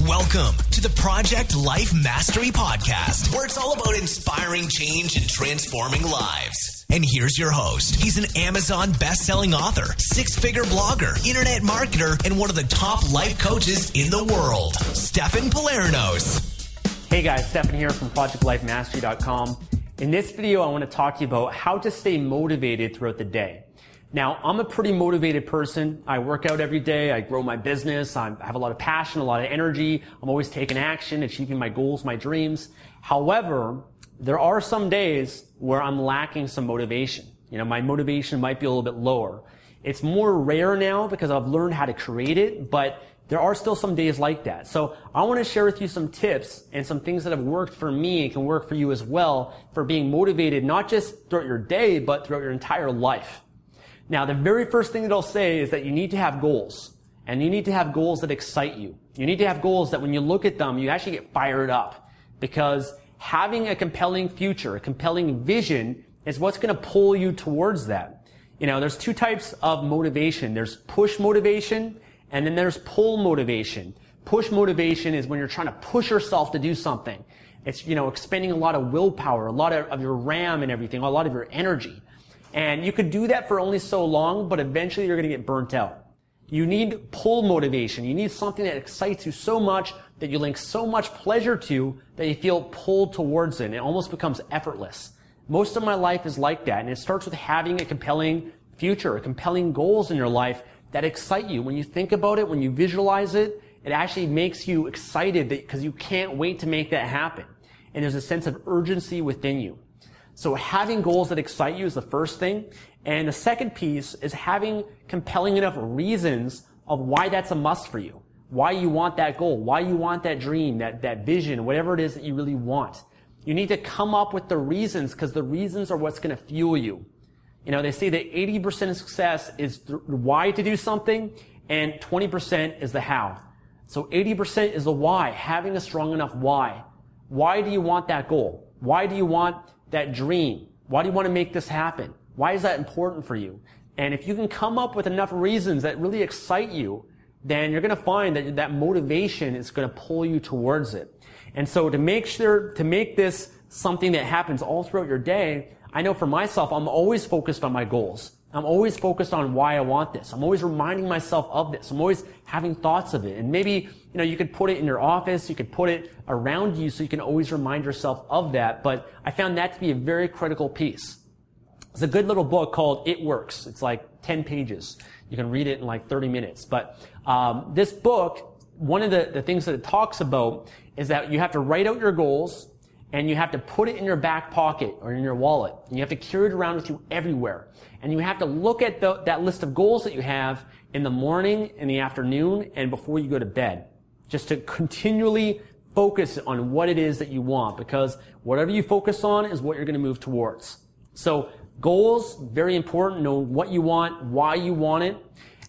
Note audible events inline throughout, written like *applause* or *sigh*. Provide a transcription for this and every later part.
Welcome to the Project Life Mastery Podcast, where it's all about inspiring change and transforming lives. And here's your host. He's an Amazon best-selling author, six-figure blogger, internet marketer, and one of the top life coaches in the world, Stefan Palernos. Hey guys, Stefan here from ProjectLifeMastery.com. In this video, I want to talk to you about how to stay motivated throughout the day. Now, I'm a pretty motivated person. I work out every day. I grow my business. I have a lot of passion, a lot of energy. I'm always taking action, achieving my goals, my dreams. However, there are some days where I'm lacking some motivation. You know, my motivation might be a little bit lower. It's more rare now because I've learned how to create it, but there are still some days like that. So I want to share with you some tips and some things that have worked for me and can work for you as well for being motivated, not just throughout your day, but throughout your entire life. Now, the very first thing that I'll say is that you need to have goals. And you need to have goals that excite you. You need to have goals that when you look at them, you actually get fired up. Because having a compelling future, a compelling vision is what's going to pull you towards that. You know, there's two types of motivation. There's push motivation and then there's pull motivation. Push motivation is when you're trying to push yourself to do something. It's, you know, expending a lot of willpower, a lot of, of your RAM and everything, a lot of your energy. And you could do that for only so long, but eventually you're going to get burnt out. You need pull motivation. You need something that excites you so much that you link so much pleasure to that you feel pulled towards it. And it almost becomes effortless. Most of my life is like that. And it starts with having a compelling future, compelling goals in your life that excite you. When you think about it, when you visualize it, it actually makes you excited because you can't wait to make that happen. And there's a sense of urgency within you. So having goals that excite you is the first thing. And the second piece is having compelling enough reasons of why that's a must for you. Why you want that goal, why you want that dream, that, that vision, whatever it is that you really want. You need to come up with the reasons because the reasons are what's going to fuel you. You know, they say that 80% of success is the why to do something and 20% is the how. So 80% is the why, having a strong enough why. Why do you want that goal? Why do you want that dream? Why do you want to make this happen? Why is that important for you? And if you can come up with enough reasons that really excite you, then you're going to find that that motivation is going to pull you towards it. And so to make sure, to make this something that happens all throughout your day, I know for myself, I'm always focused on my goals. I'm always focused on why I want this. I'm always reminding myself of this. I'm always having thoughts of it. And maybe, you know, you could put it in your office, you could put it around you so you can always remind yourself of that. But I found that to be a very critical piece. It's a good little book called It Works. It's like 10 pages. You can read it in like 30 minutes. But um, this book, one of the, the things that it talks about is that you have to write out your goals and you have to put it in your back pocket or in your wallet. And you have to carry it around with you everywhere. And you have to look at the, that list of goals that you have in the morning, in the afternoon, and before you go to bed. Just to continually focus on what it is that you want because whatever you focus on is what you're going to move towards. So goals, very important. Know what you want, why you want it.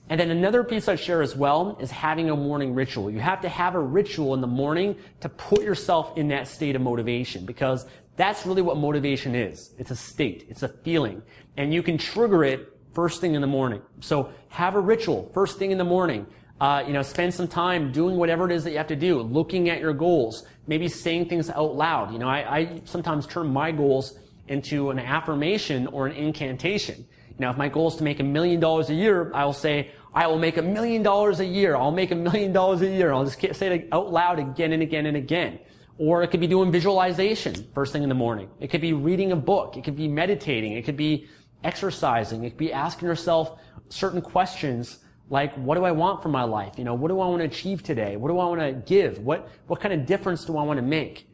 And then another piece I share as well is having a morning ritual. You have to have a ritual in the morning to put yourself in that state of motivation because that's really what motivation is. It's a state. It's a feeling. And you can trigger it first thing in the morning. So have a ritual first thing in the morning. Uh, you know, spend some time doing whatever it is that you have to do, looking at your goals, maybe saying things out loud. You know, I, I sometimes turn my goals into an affirmation or an incantation. Know, if my goal is to make a million dollars a year, I will say, I will make a million dollars a year. I'll make a million dollars a year. I'll just say it out loud again and again and again. Or it could be doing visualization first thing in the morning. It could be reading a book. It could be meditating. It could be exercising. It could be asking yourself certain questions Like, what do I want for my life? You know, what do I want to achieve today? What do I want to give? What, what kind of difference do I want to make?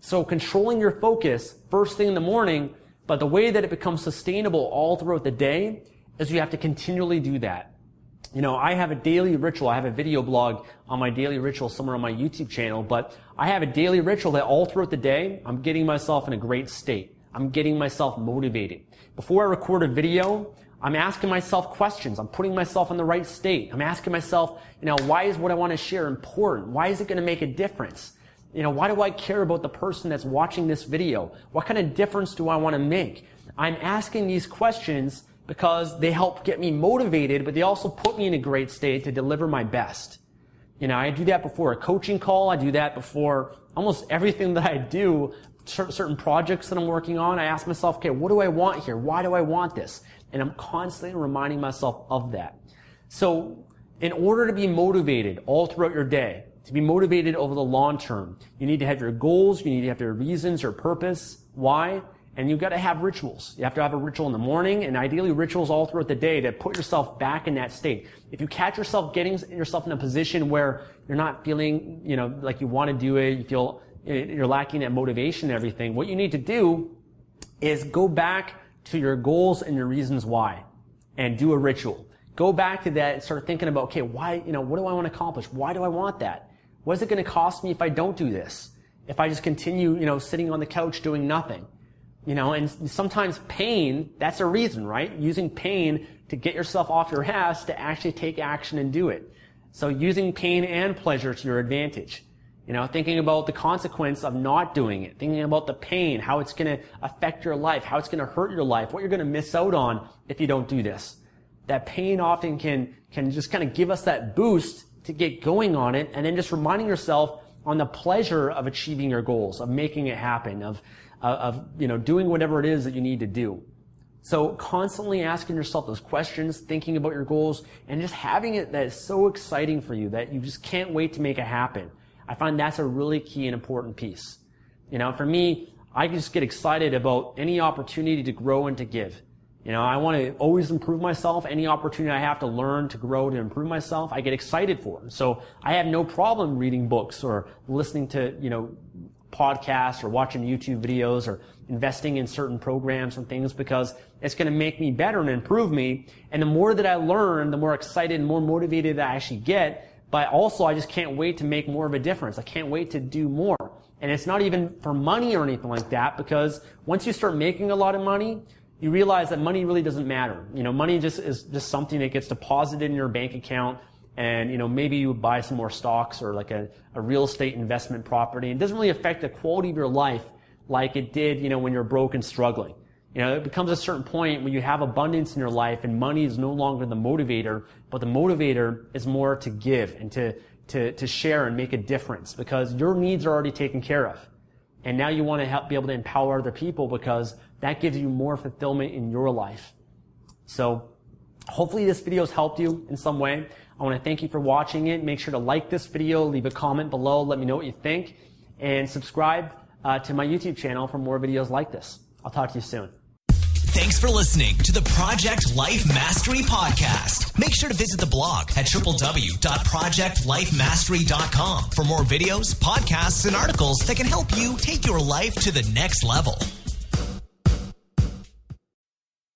So controlling your focus first thing in the morning, but the way that it becomes sustainable all throughout the day is you have to continually do that. You know, I have a daily ritual. I have a video blog on my daily ritual somewhere on my YouTube channel, but I have a daily ritual that all throughout the day, I'm getting myself in a great state. I'm getting myself motivated. Before I record a video, I'm asking myself questions. I'm putting myself in the right state. I'm asking myself, you know, why is what I want to share important? Why is it going to make a difference? You know, why do I care about the person that's watching this video? What kind of difference do I want to make? I'm asking these questions because they help get me motivated, but they also put me in a great state to deliver my best. You know, I do that before a coaching call. I do that before almost everything *laughs* that I do, certain projects that I'm working on. I ask myself, okay, what do I want here? Why do I want this? And I'm constantly reminding myself of that. So in order to be motivated all throughout your day, to be motivated over the long term, you need to have your goals, you need to have your reasons, your purpose, why, and you've got to have rituals. You have to have a ritual in the morning and ideally rituals all throughout the day to put yourself back in that state. If you catch yourself getting yourself in a position where you're not feeling, you know, like you want to do it, you feel you're lacking that motivation and everything, what you need to do is go back to your goals and your reasons why and do a ritual. Go back to that and start thinking about, okay, why, you know, what do I want to accomplish? Why do I want that? What is it going to cost me if I don't do this? If I just continue, you know, sitting on the couch doing nothing? You know, and sometimes pain, that's a reason, right? Using pain to get yourself off your ass to actually take action and do it. So using pain and pleasure to your advantage. You know, thinking about the consequence of not doing it, thinking about the pain, how it's going to affect your life, how it's going to hurt your life, what you're going to miss out on if you don't do this. That pain often can, can just kind of give us that boost to get going on it and then just reminding yourself on the pleasure of achieving your goals, of making it happen, of, uh, of, you know, doing whatever it is that you need to do. So constantly asking yourself those questions, thinking about your goals, and just having it that is so exciting for you that you just can't wait to make it happen. I find that's a really key and important piece. You know, for me, I just get excited about any opportunity to grow and to give. You know, I want to always improve myself. Any opportunity I have to learn, to grow, to improve myself, I get excited for. So I have no problem reading books or listening to, you know, podcasts or watching YouTube videos or investing in certain programs and things because it's going to make me better and improve me. And the more that I learn, the more excited and more motivated I actually get. But also, I just can't wait to make more of a difference. I can't wait to do more. And it's not even for money or anything like that because once you start making a lot of money, you realize that money really doesn't matter. You know, money just is just something that gets deposited in your bank account and, you know, maybe you buy some more stocks or like a, a real estate investment property. It doesn't really affect the quality of your life like it did, you know, when you're broke and struggling. You know, it becomes a certain point when you have abundance in your life and money is no longer the motivator, but the motivator is more to give and to, to, to share and make a difference because your needs are already taken care of. And now you want to help be able to empower other people because that gives you more fulfillment in your life. So hopefully this video has helped you in some way. I want to thank you for watching it. Make sure to like this video, leave a comment below, let me know what you think, and subscribe uh, to my YouTube channel for more videos like this. I'll talk to you soon. Thanks for listening to the Project Life Mastery Podcast. Make sure to visit the blog at www.projectlifemastery.com for more videos, podcasts, and articles that can help you take your life to the next level.